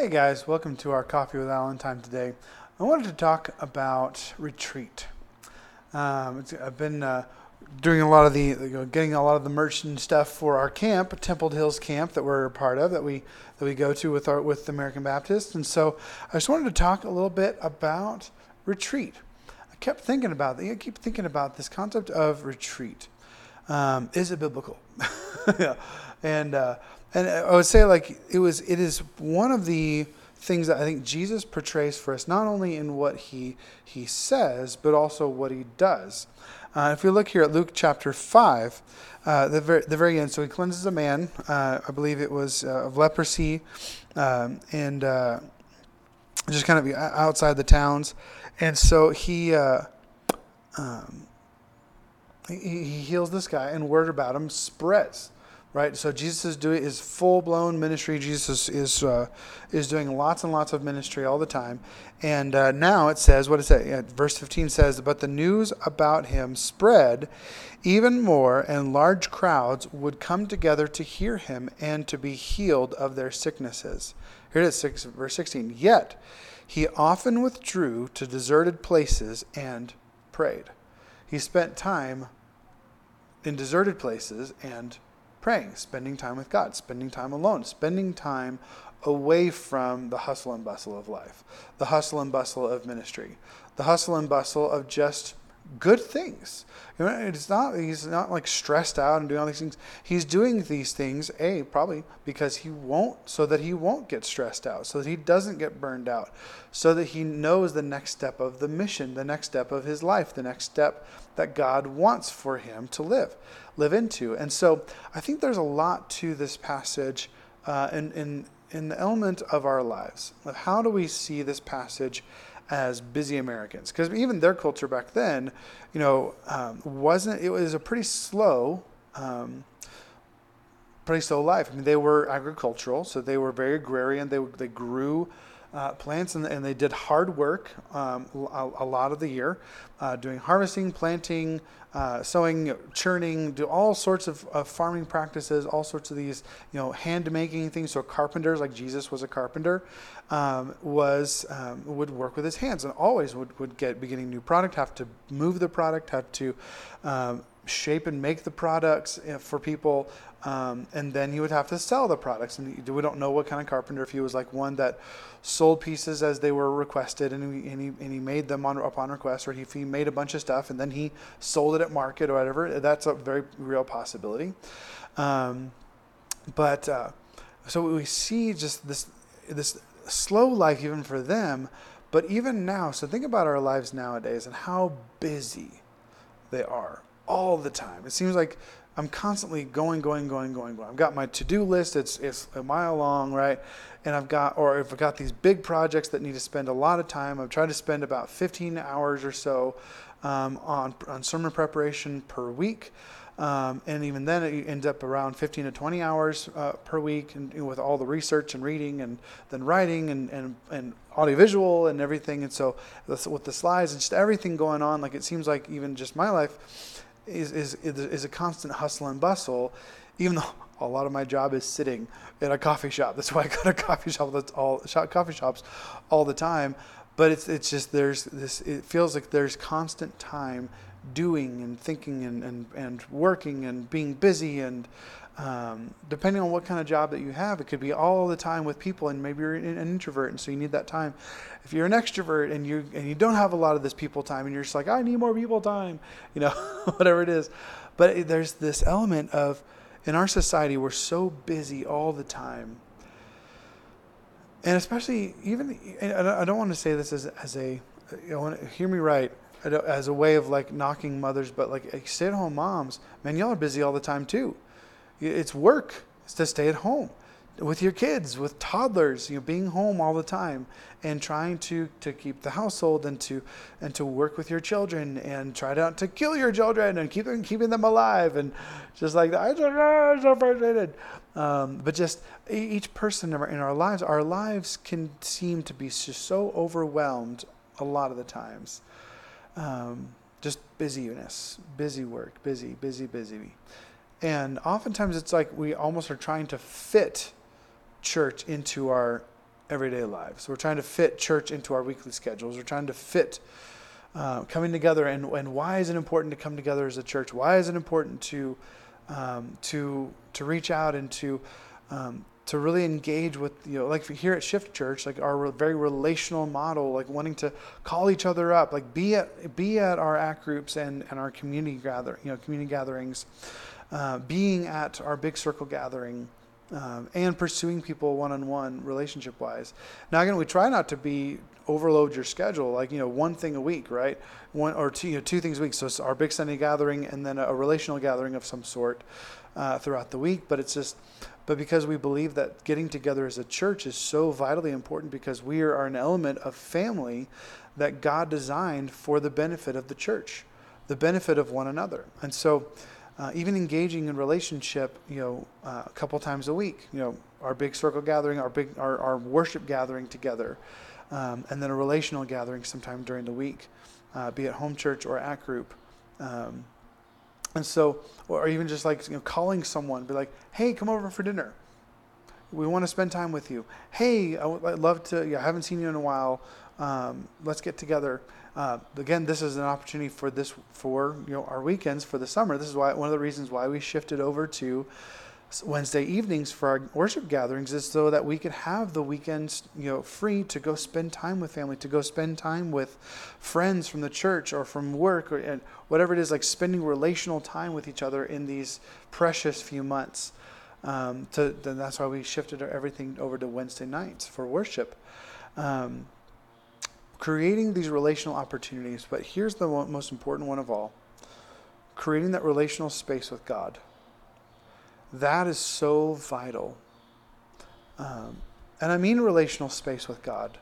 Hey guys, welcome to our Coffee with Alan time today. I wanted to talk about retreat. Um, I've been uh, doing a lot of the, you know, getting a lot of the merch and stuff for our camp, Templed Hills Camp, that we're a part of, that we that we go to with our with the American Baptists. and so I just wanted to talk a little bit about retreat. I kept thinking about I keep thinking about this concept of retreat. Um, is it biblical? yeah. And uh, and I would say like it was it is one of the things that I think Jesus portrays for us, not only in what he he says, but also what he does. Uh, if we look here at Luke chapter five, uh, the very the very end, so he cleanses a man, uh, I believe it was uh, of leprosy, um, and uh, just kind of outside the towns, and so he. Uh, um, he, he heals this guy, and word about him spreads right? So Jesus is doing his full blown ministry. Jesus is uh, is doing lots and lots of ministry all the time. And uh, now it says, what is it? Yeah, verse 15 says, But the news about him spread even more, and large crowds would come together to hear him and to be healed of their sicknesses. Here it is, six, verse 16. Yet he often withdrew to deserted places and prayed. He spent time in deserted places and praying, spending time with God, spending time alone, spending time away from the hustle and bustle of life, the hustle and bustle of ministry, the hustle and bustle of just good things. You know, it's not he's not like stressed out and doing all these things. He's doing these things, A, probably because he won't so that he won't get stressed out, so that he doesn't get burned out, so that he knows the next step of the mission, the next step of his life, the next step that God wants for him to live, live into. And so I think there's a lot to this passage uh, in, in in the element of our lives. Of how do we see this passage as busy Americans because even their culture back then, you know, um, wasn't it was a pretty slow, um, pretty slow life. I mean, they were agricultural, so they were very agrarian. They they grew. Uh, plants and, and, they did hard work um, a, a, lot of the year, uh, doing harvesting, planting, uh, sowing, churning, do all sorts of, of, farming practices, all sorts of these, you know, hand making things. So carpenters, like Jesus was a carpenter, um, was um, would work with his hands and always would, would get beginning new product, have to move the product, have to um, shape and make the products eh, for people, um, and then he would have to sell the products. And we don't know what kind of carpenter. If he was like one that sold pieces as they were requested, and he, and he, and he made them on, upon request, or if he made a bunch of stuff and then he sold it at market or whatever. That's a very real possibility. Um, but uh, so we see just this this slow life even for them. But even now, so think about our lives nowadays and how busy they are all the time. It seems like I'm constantly going, going, going, going, going. I've got my to-do list. It's it's a mile long, right? And I've got, or if I've got these big projects that need to spend a lot of time, I've tried to spend about 15 hours or so um, on on sermon preparation per week. Um, and even then, it ends up around 15 to 20 hours uh, per week, and with all the research and reading, and then writing and and and audiovisual and everything. And so with the slides and just everything going on, like it seems like even just my life is, is, is a constant hustle and bustle, even though a lot of my job is sitting in a coffee shop. That's why I go to coffee shop all coffee shops all the time. But it's it's just there's this. It feels like there's constant time doing and thinking and and, and working and being busy and um, depending on what kind of job that you have, it could be all the time with people, and maybe you're an introvert, and so you need that time. If you're an extrovert and you and you don't have a lot of this people time, and you're just like, I need more people time, you know, whatever it is. But there's this element of, in our society, we're so busy all the time, and especially even I don't want to say this as as a, you know, hear me right, as a way of like knocking mothers, but like stay-at-home moms, man, y'all are busy all the time too it's work. It's to stay at home with your kids, with toddlers, you know, being home all the time and trying to, to keep the household and to and to work with your children and try not to kill your children and keep them keeping them alive and just like that. I'm so frustrated. Um, but just each person in our, in our lives, our lives can seem to be just so overwhelmed a lot of the times. Um, just busyness, busy work, busy, busy, busy. And oftentimes it's like we almost are trying to fit church into our everyday lives. We're trying to fit church into our weekly schedules. We're trying to fit uh, coming together. And, and why is it important to come together as a church? Why is it important to um, to to reach out and to um, to really engage with you know like here at Shift Church, like our very relational model, like wanting to call each other up, like be at be at our act groups and and our community gather you know community gatherings, uh, being at our big circle gathering um, and pursuing people one-on-one relationship-wise. Now again, we try not to be overload your schedule like you know one thing a week, right? One or two, you know, two things a week. So it's our big Sunday gathering and then a, relational gathering of some sort uh, throughout the week. But it's just, but because we believe that getting together as a church is so vitally important because we are an element of family that God designed for the benefit of the church, the benefit of one another, and so uh, even engaging in relationship, you know, uh, a couple times a week, you know, our big circle gathering, our big, our, our worship gathering together, um, and then a relational gathering sometime during the week, uh, be it home church or at group. Um, and so, or even just like, you know, calling someone, be like, hey, come over for dinner. We want to spend time with you. Hey, I would love to, I haven't seen you in a while. Um, let's get together. Uh, again, this is an opportunity for this for you know our weekends for the summer. This is why one of the reasons why we shifted over to Wednesday evenings for our worship gatherings is so that we could have the weekends you know free to go spend time with family, to go spend time with friends from the church or from work or and whatever it is, like spending relational time with each other in these precious few months. Um, to, that's why we shifted everything over to Wednesday nights for worship. Um, creating these relational opportunities, but here's the most important one of all creating that relational space with God. That is so vital. Um, and I mean relational space with God.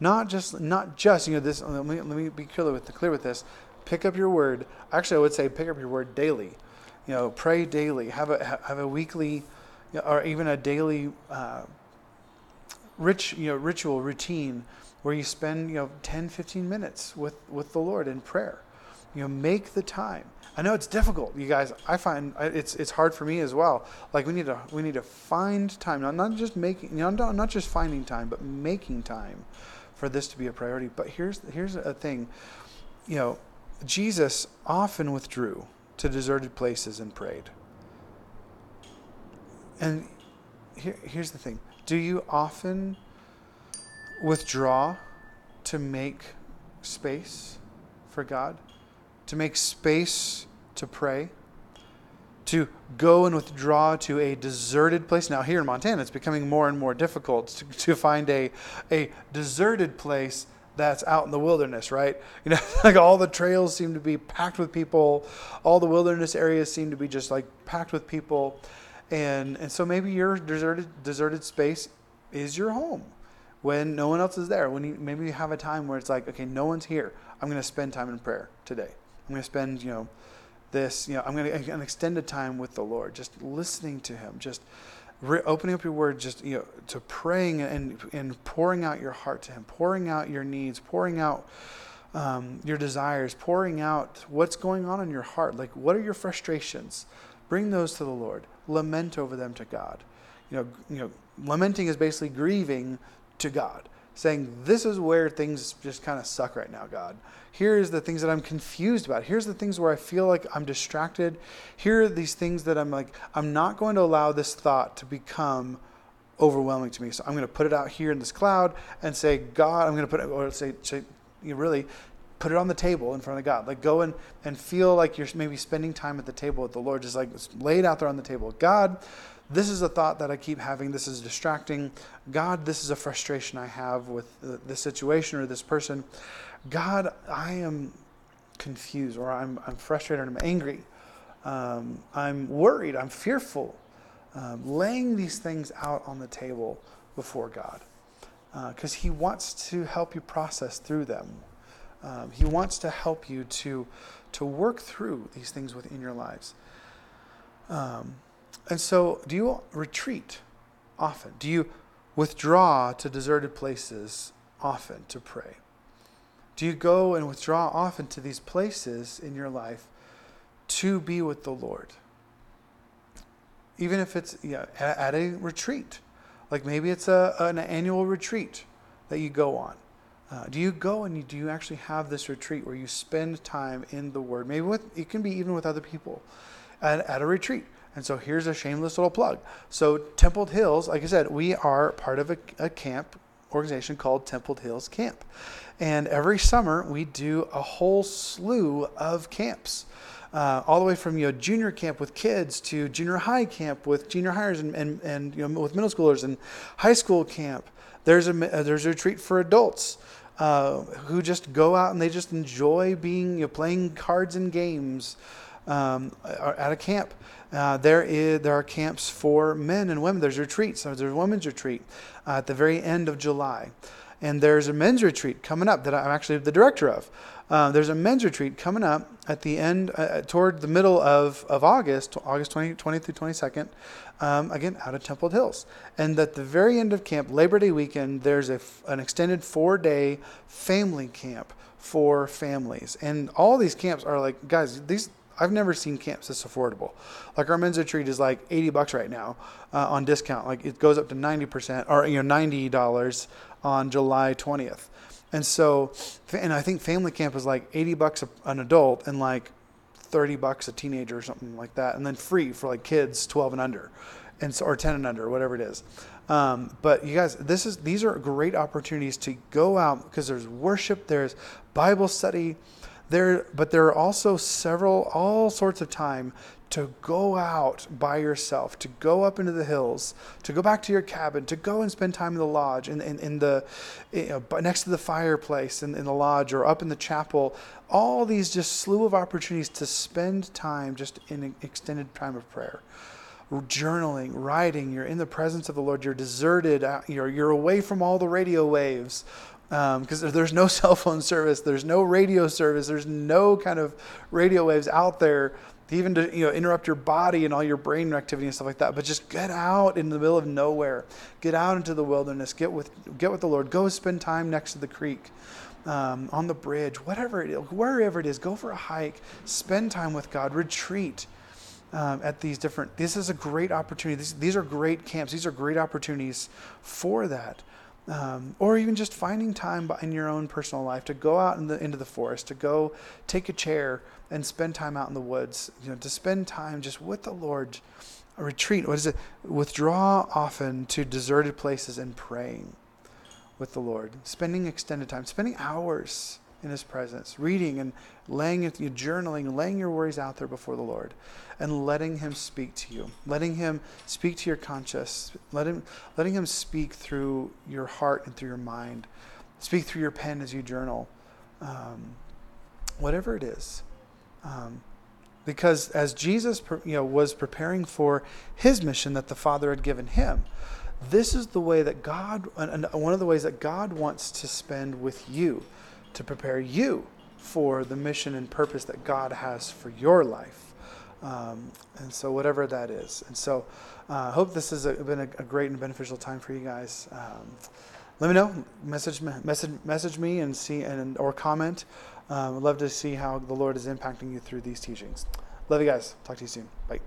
Not just, not just, you know, this, let me, let me be clear with, clear with this. Pick up your word. Actually, I would say pick up your word daily. You know, pray daily. Have a, have a weekly or even a daily uh, rich, you know, ritual routine where you spend, you know, 10, 15 minutes with, with the Lord in prayer. You know, make the time. I know it's difficult, you guys. I find it's it's hard for me as well. Like we need to we need to find time, not not just making, you know, not, not just finding time, but making time for this to be a priority. But here's here's a thing, you know, Jesus often withdrew to deserted places and prayed. And here, here's the thing: Do you often withdraw to make space for God, to make space to pray, to go and withdraw to a deserted place. Now, here in Montana, it's becoming more and more difficult to, to find a, a deserted place that's out in the wilderness, right? You know, like all the trails seem to be packed with people, all the wilderness areas seem to be just like packed with people. And, and so maybe your deserted, deserted space is your home when no one else is there. When you, maybe you have a time where it's like, okay, no one's here. I'm going to spend time in prayer today. I'm going to spend, you know, this, you know, I'm going to an extended time with the Lord, just listening to Him, just opening up your Word, just you know, to praying and and pouring out your heart to Him, pouring out your needs, pouring out um, your desires, pouring out what's going on in your heart. Like, what are your frustrations? Bring those to the Lord. Lament over them to God. You know, you know, lamenting is basically grieving to God, saying, This is where things just kind of suck right now, God. Here's the things that I'm confused about. Here's the things where I feel like I'm distracted. Here are these things that I'm like, I'm not going to allow this thought to become overwhelming to me. So I'm going to put it out here in this cloud and say, God, I'm going to put it, or say, say you really put it on the table in front of God. Like go and, and feel like you're maybe spending time at the table with the Lord, just like lay it out there on the table. God, this is a thought that I keep having. This is distracting. God, this is a frustration I have with this situation or this person. God, I am confused or I'm, I'm frustrated I'm angry. Um, I'm worried. I'm fearful. Um, laying these things out on the table before God because uh, He wants to help you process through them. Um, he wants to help you to, to work through these things within your lives. Um, and so, do you retreat often? Do you withdraw to deserted places often to pray? Do you go and withdraw often to these places in your life to be with the Lord? Even if it's know, at a retreat, Like maybe it's a, an annual retreat that you go on. Uh, do you go and you, do you actually have this retreat where you spend time in the Word? Maybe with it can be even with other people at, at a retreat. And so here's a shameless little plug. So Templed Hills, like I said, we are part of a, a camp organization called Templed Hills Camp. And every summer we do a whole slew of camps. Uh, all the way from you know junior camp with kids to junior high camp with junior highers and, and, and you know with middle schoolers and high school camp. There's a there's a retreat for adults uh, who just go out and they just enjoy being you know, playing cards and games um, at a camp. Uh, there is there are camps for men and women. There's retreats. There's a women's retreat uh, at the very end of July, and there's a men's retreat coming up that I'm actually the director of. Uh, there's a men's retreat coming up at the end, uh, toward the middle of, of August, August 20, 20 through 22nd, um, again, out of Templed Hills. And at the very end of camp, Labor Day weekend, there's a, an extended four day family camp for families. And all these camps are like, guys, these. I've never seen camps this affordable. Like our men's retreat is like 80 bucks right now uh, on discount. Like it goes up to 90% or you know $90 on July 20th. And so, and I think family camp is like 80 bucks an adult and like 30 bucks a teenager or something like that. And then free for like kids 12 and under and or 10 and under, whatever it is. Um, but you guys, this is, these are great opportunities to go out because there's worship, there's Bible study, there, but there are also several, all sorts of time to go out by yourself, to go up into the hills, to go back to your cabin, to go and spend time in the lodge, in, in, in the you know, next to the fireplace in, in the lodge or up in the chapel. All these just slew of opportunities to spend time just in extended time of prayer. Journaling, writing, you're in the presence of the Lord, you're deserted, uh, you're, you're away from all the radio waves, because um, there's no cell phone service, there's no radio service, there's no kind of radio waves out there even to you know interrupt your body and all your brain activity and stuff like that. But just get out in the middle of nowhere, get out into the wilderness, get with get with the Lord. Go spend time next to the creek, um, on the bridge, whatever it is, wherever it is. Go for a hike, spend time with God, retreat. Um, at these different, this is a great opportunity. These, these are great camps. These are great opportunities for that. Um, or even just finding time in your own personal life to go out in the, into the forest, to go take a chair and spend time out in the woods, you know, to spend time just with the Lord, a retreat. What is it? Withdraw often to deserted places and praying with the Lord, spending extended time, spending hours in His presence, reading and laying it, journaling, laying your worries out there before the Lord, and letting Him speak to you, letting Him speak to your conscience, letting letting Him speak through your heart and through your mind, speak through your pen as you journal, um, whatever it is. Um, because as Jesus you know, was preparing for his mission that the Father had given him, this is the way that God, one of the ways that God wants to spend with you to prepare you for the mission and purpose that God has for your life. Um, and so, whatever that is. And so, I uh, hope this has been a, a, great and beneficial time for you guys. Um, let me know. Message, message, message me and see and or comment. Um, I'd love to see how the Lord is impacting you through these teachings. Love you guys. Talk to you soon. Bye.